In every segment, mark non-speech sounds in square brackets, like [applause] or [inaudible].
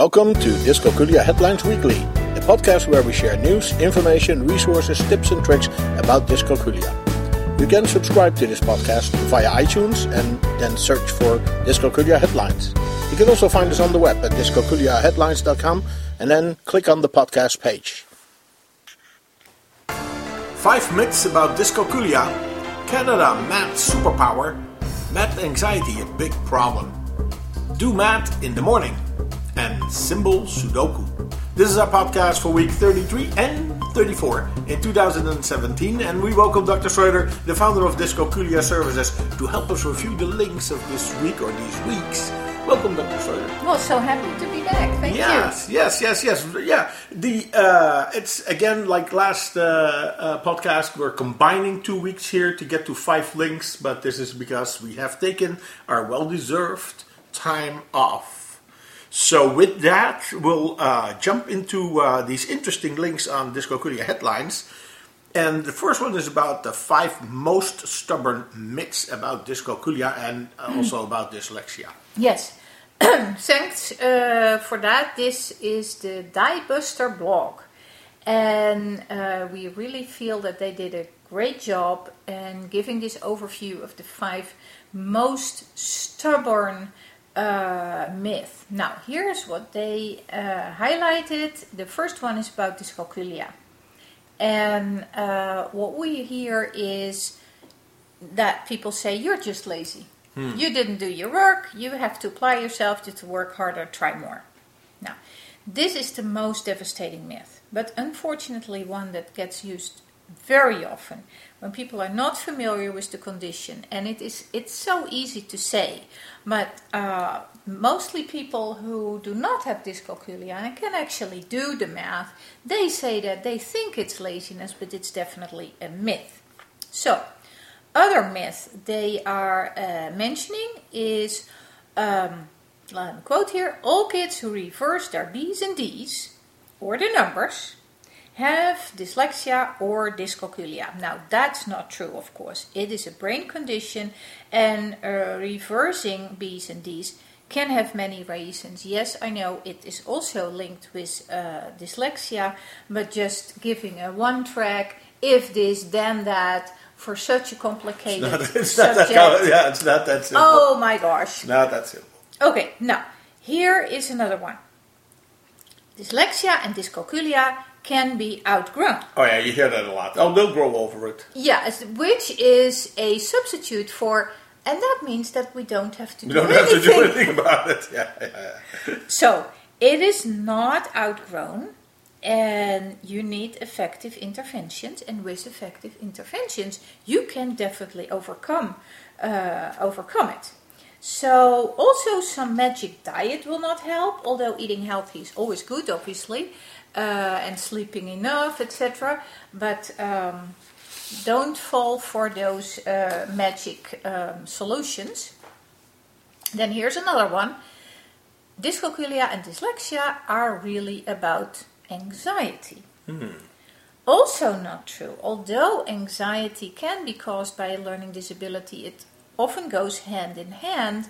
Welcome to Dyscalculia Headlines Weekly, a podcast where we share news, information, resources, tips, and tricks about dyscalculia. You can subscribe to this podcast via iTunes and then search for Dyscalculia Headlines. You can also find us on the web at dyscalculiaheadlines.com and then click on the podcast page. Five myths about dyscalculia. Canada math superpower. Math anxiety a big problem. Do math in the morning. Symbol Sudoku. This is our podcast for week 33 and 34 in 2017, and we welcome Dr. Schroeder, the founder of Dyscalculia Services, to help us review the links of this week or these weeks. Welcome, Dr. Schroeder. Well, so happy to be back. Thank yes, you. Yes, yes, yes, yes. Yeah, the uh, it's again like last uh, uh, podcast. We're combining two weeks here to get to five links, but this is because we have taken our well-deserved time off. So with that, we'll uh, jump into uh, these interesting links on Dyscalculia headlines. And the first one is about the five most stubborn myths about dyscalculia and uh, also about dyslexia. Yes. [clears throat] Thanks uh, for that. This is the Dybuster blog. And uh, we really feel that they did a great job in giving this overview of the five most stubborn uh, myth. Now, here's what they uh, highlighted. The first one is about dyscalculia. And uh, what we hear is that people say, You're just lazy. Hmm. You didn't do your work. You have to apply yourself to, to work harder, try more. Now, this is the most devastating myth, but unfortunately, one that gets used very often when people are not familiar with the condition and it is it's so easy to say but uh, mostly people who do not have dyscalculia and can actually do the math. They say that they think it's laziness but it's definitely a myth. So other myth they are uh, mentioning is um, quote here all kids who reverse their b's and d's or the numbers have dyslexia or dyscalculia. Now, that's not true, of course. It is a brain condition, and uh, reversing B's and D's can have many reasons. Yes, I know it is also linked with uh, dyslexia, but just giving a one track, if this, then that, for such a complicated it's not, it's subject. Not that, yeah, it's not that simple. Oh my gosh. Not that simple. Okay, now, here is another one. Dyslexia and dyscalculia can be outgrown. Oh yeah, you hear that a lot. Oh, they'll grow over it. Yes, which is a substitute for, and that means that we don't have to. We do don't anything. have to do anything about it. Yeah, [laughs] yeah, yeah. So it is not outgrown, and you need effective interventions. And with effective interventions, you can definitely overcome uh, overcome it. So also some magic diet will not help, although eating healthy is always good, obviously and sleeping enough, etc. But um, don't fall for those uh, magic um, solutions. Then here's another one. Dyscalculia and dyslexia are really about anxiety. Mm. Also, not true. Although anxiety can be caused by a learning disability, it often goes hand in hand,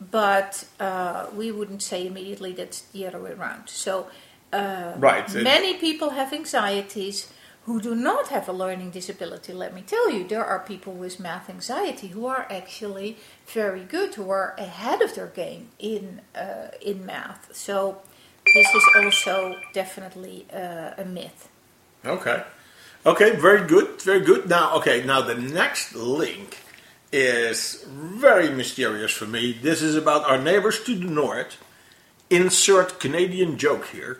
but uh, we wouldn't say immediately that's the other way around. So, uh, right. Many people have anxieties who do not have a learning disability. Let me tell you, there are people with math anxiety who are actually very good, who are ahead of their game in uh, in math. So this is also definitely uh, a myth. Okay. Okay, very good, very good. Now, okay, now the next link is very mysterious for me. This is about our neighbors to the north. Insert Canadian joke here.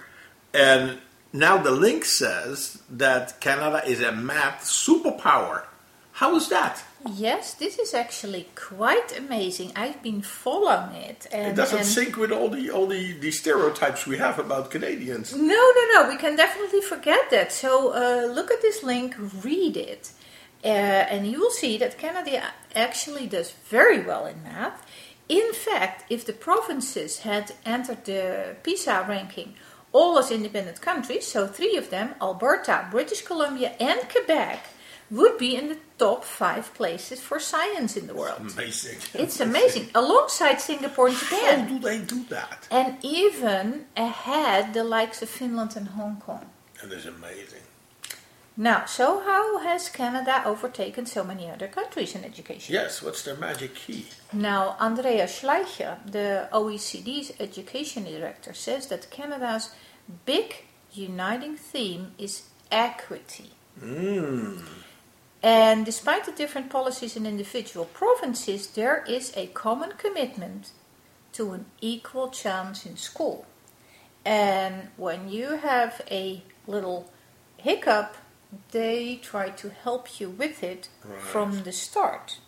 And now the link says that Canada is a math superpower. How is that? Yes, this is actually quite amazing. I've been following it. And, it doesn't sync with all the all the, the stereotypes we have about Canadians. No, no, no. We can definitely forget that. So uh, look at this link, read it, uh, and you will see that Canada actually does very well in math. In fact, if the provinces had entered the PISA ranking all as independent countries, so three of them, Alberta, British Columbia, and Quebec, would be in the top five places for science in the world. Amazing. It's amazing, alongside Singapore and Japan. How do they do that? and even ahead the likes of Finland and Hong Kong. And That is amazing. Now, so how has Canada overtaken so many other countries in education? Yes, what's their magic key? Now, Andreas Schleicher, the OECD's education director, says that Canada's big uniting theme is equity. Mm. And despite the different policies in individual provinces, there is a common commitment to an equal chance in school. And when you have a little hiccup, they try to help you with it Right. from the start.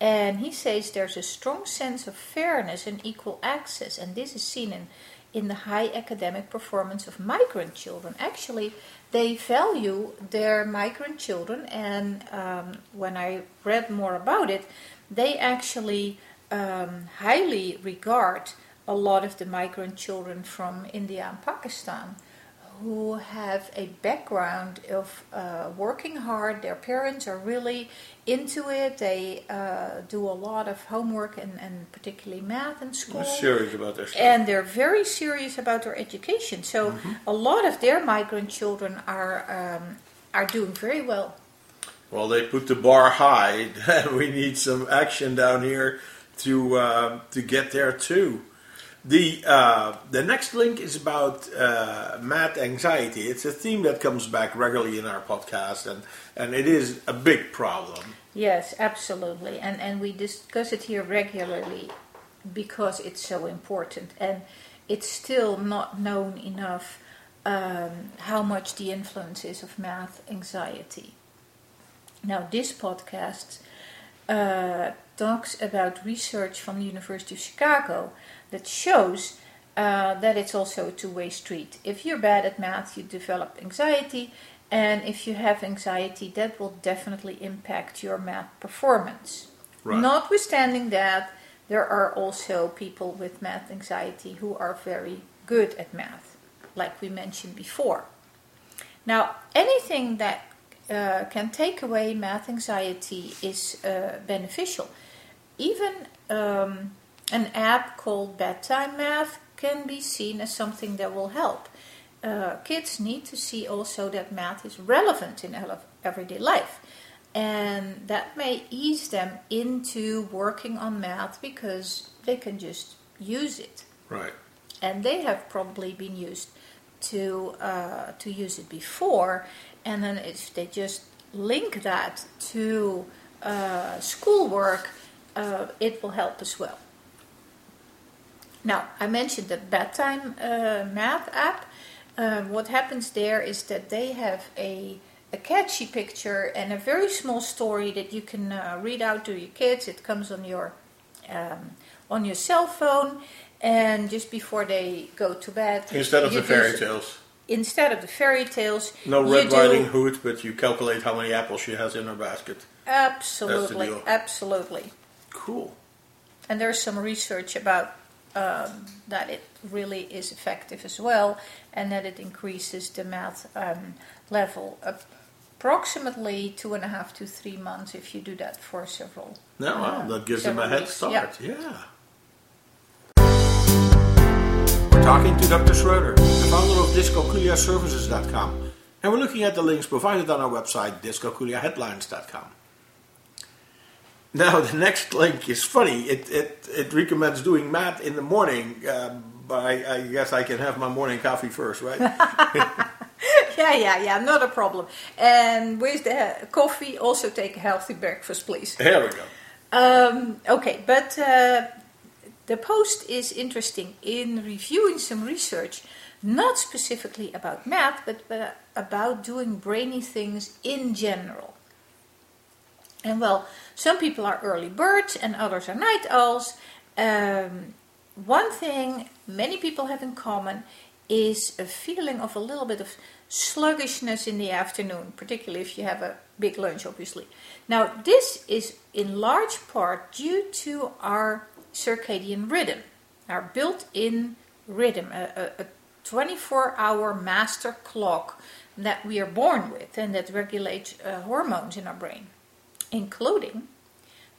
And he says there's a strong sense of fairness and equal access, and this is seen in, in the high academic performance of migrant children. Actually, they value their migrant children, and um, when I read more about it, they actually um, highly regard a lot of the migrant children from India and Pakistan who have a background of uh, working hard. Their parents are really into it. They uh, do a lot of homework and, and particularly math in school. I'm serious about their stuff. And they're very serious about their education. So a lot of their migrant children are um, are doing very well. Well, they put the bar high. [laughs] we need some action down here to uh, to get there too. The uh, the next link is about uh, math anxiety. It's a theme that comes back regularly in our podcast, and and it is a big problem. Yes, absolutely. And and we discuss it here regularly because it's so important and it's still not known enough um, how much the influence is of math anxiety. Now, this podcast uh, talks about research from the University of Chicago that shows uh, that it's also a two way street. If you're bad at math, you develop anxiety, and if you have anxiety, that will definitely impact your math performance. Right. Notwithstanding that, there are also people with math anxiety who are very good at math, like we mentioned before. Now, anything that uh, can take away math anxiety is uh, beneficial. Even um, an app called Bedtime Math can be seen as something that will help. Uh, kids need to see also that math is relevant in everyday life. And that may ease them into working on math because they can just use it Right. and they have probably been used to uh, to use it before, and then if they just link that to uh, schoolwork, uh, it will help as well. Now, I mentioned the bedtime uh, math app. Uh, what happens there is that they have a a catchy picture and a very small story that you can uh, read out to your kids. It comes on your um, on your cell phone, and just before they go to bed, Instead of the fairy tales, Instead of the fairy tales, no Red Riding Hood, but you calculate how many apples she has in her basket. Absolutely, absolutely. Cool. And there's some research about um, that it really is effective as well, and that it increases the math um, level approximately two and a half to three months if you do that for several. No, wow, uh, that gives them a head weeks. start. Yeah. Yeah. Talking to Dr. Schroeder, the founder of DyscalculiaServices.com, and we're looking at the links provided on our website, DyscalculiaHeadlines.com. Now, [laughs] the next link is funny. It, it, it recommends doing math in the morning, um, but I, I guess I can have my morning coffee first, right? [laughs] Yeah, yeah, yeah, not a problem. And with the coffee, also take a healthy breakfast, please. Here we go. Um, okay, but uh, the post is interesting in reviewing some research, not specifically about math, but about doing brainy things in general. And well, some people are early birds and others are night owls. Um, one thing many people have in common is a feeling of a little bit of sluggishness in the afternoon, particularly if you have a big lunch, obviously. Now, this is in large part due to our circadian rhythm, our built in rhythm, a, a, a 24 hour master clock that we are born with and that regulates uh, hormones in our brain, including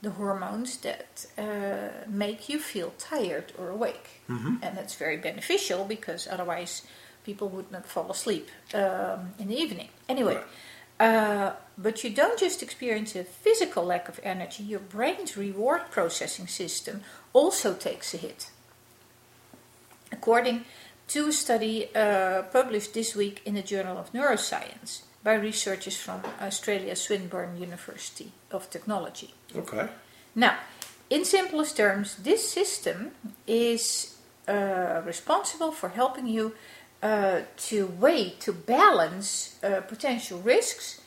the hormones that uh, make you feel tired or awake. Mm-hmm. And that's very beneficial because otherwise people would not fall asleep um, in the evening. Anyway, uh, but you don't just experience a physical lack of energy, your brain's reward processing system also takes a hit. According to a study uh, published this week in the Journal of Neuroscience by researchers from Australia's Swinburne University of Technology. Okay. Now, in simplest terms, this system is uh, responsible for helping you uh, to weigh, to balance uh, potential risks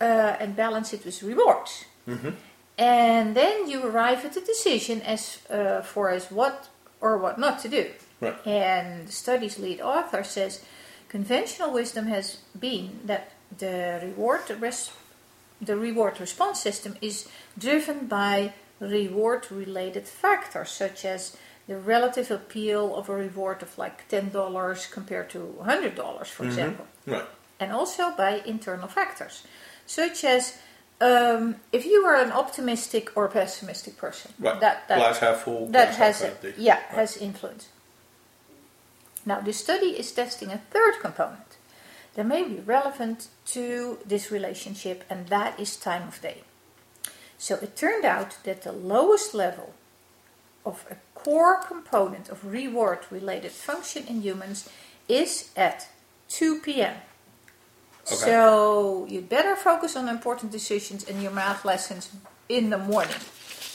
uh, and balance it with rewards. Mm-hmm. And then you arrive at a decision as uh, for as what or what not to do. Right. And the study's lead author says conventional wisdom has been that the reward res- the reward response system is driven by reward related factors such as the relative appeal of a reward of like $10 compared to $100 for example Right. and also by internal factors such as um, if you are an optimistic or pessimistic person Right. that, that glass half full. that has half empty. yeah Right. has influence. Now, this study is testing a third component that may be relevant to this relationship, and that is time of day. So it turned out that the lowest level of a core component of reward-related function in humans is at 2 p.m. Okay. So you'd better focus on important decisions and your math lessons in the morning.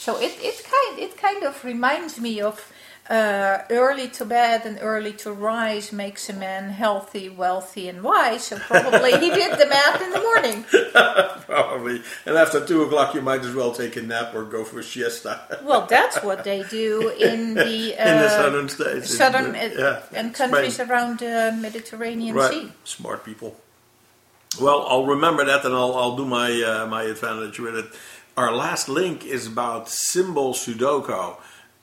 So it, it kind it kind of reminds me of uh, early to bed and early to rise makes a man healthy, wealthy, and wise. So probably he did the math in the morning. [laughs] Probably. And after two o'clock, you might as well take a nap or go for a siesta. [laughs] Well, that's what they do in the, uh, [laughs] in the southern states. southern the- uh, yeah, and Spain. countries around the Mediterranean Right. Sea. Smart people. Well, I'll remember that, and I'll I'll do my uh, my advantage with it. Our last link is about symbol Sudoku.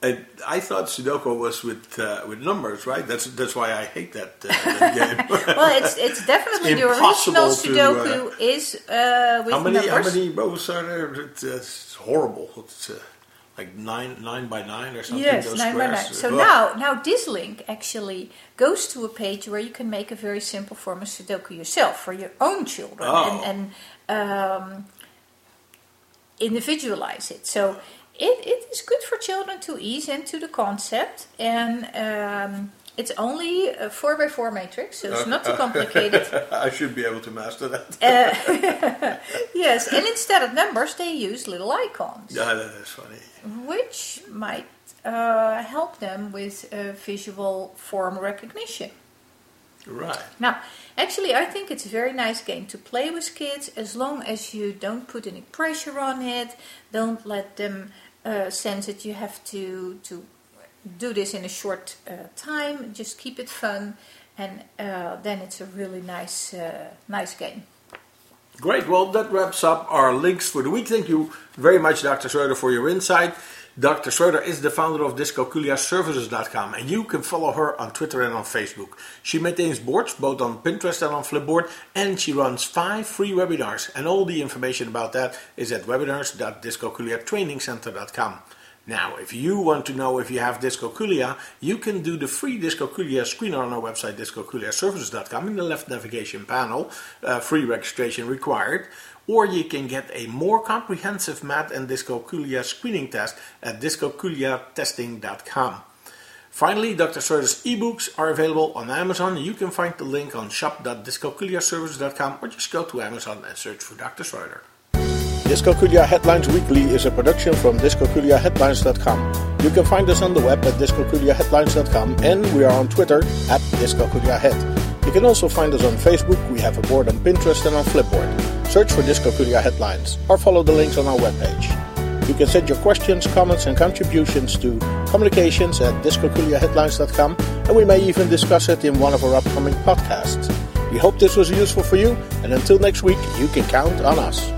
It, I thought Sudoku was with uh, with numbers, right? That's that's why I hate that, uh, that [laughs] game. Well, it's it's definitely the Impossible original to, uh, Sudoku is uh, with how many how many rows are there? It's, it's horrible. It's uh, like nine nine by nine or something. Yes, those nine by nine. So now, now this link actually goes to a page where you can make a very simple form of Sudoku yourself for your own children Oh. and, and um, individualize it. So it, it is good for children to ease into the concept, and um, it's only a four by four matrix, so it's not too [laughs] complicated. I should be able to master that. Uh, [laughs] yes, and instead of numbers, they use little icons Yeah, that is funny. which might uh, help them with uh, visual form recognition. Right. Now, actually, I think it's a very nice game to play with kids as long as you don't put any pressure on it. Don't let them uh, sense that you have to to do this in a short uh, time. Just keep it fun, and uh, then it's a really nice uh, nice game. Great. Well, that wraps up our links for the week. Thank you very much, Dr. Schroeder, for your insight. Dr. Schroeder is the founder of DyscalculiaServices.com, and you can follow her on Twitter and on Facebook. She maintains boards both on Pinterest and on Flipboard, and she runs five free webinars. And all the information about that is at webinars.dyscalculiatrainingcenter.com. Now, if you want to know if you have Dyscalculia, you can do the free Dyscalculia screener on our website, dyscalculiaservices.com, in the left navigation panel, uh, free registration required. Or you can get a more comprehensive MAT and Dyscalculia screening test at dyscalculiatesting.com. Finally, Dr. Schroeder's ebooks are available on Amazon. You can find the link on shop.dyscalculiaservices.com or just go to Amazon and search for Dr. Schroeder. Dyscalculia Headlines Weekly is a production from dyscalculiaheadlines.com. You can find us on the web at dyscalculiaheadlines.com and we are on Twitter at dyscalculiahead. You can also find us on Facebook, we have a board on Pinterest and on Flipboard. Search for Dyscalculia Headlines or follow the links on our webpage. You can send your questions, comments and contributions to communications at dyscalculiaheadlines.com and we may even discuss it in one of our upcoming podcasts. We hope this was useful for you and until next week, you can count on us.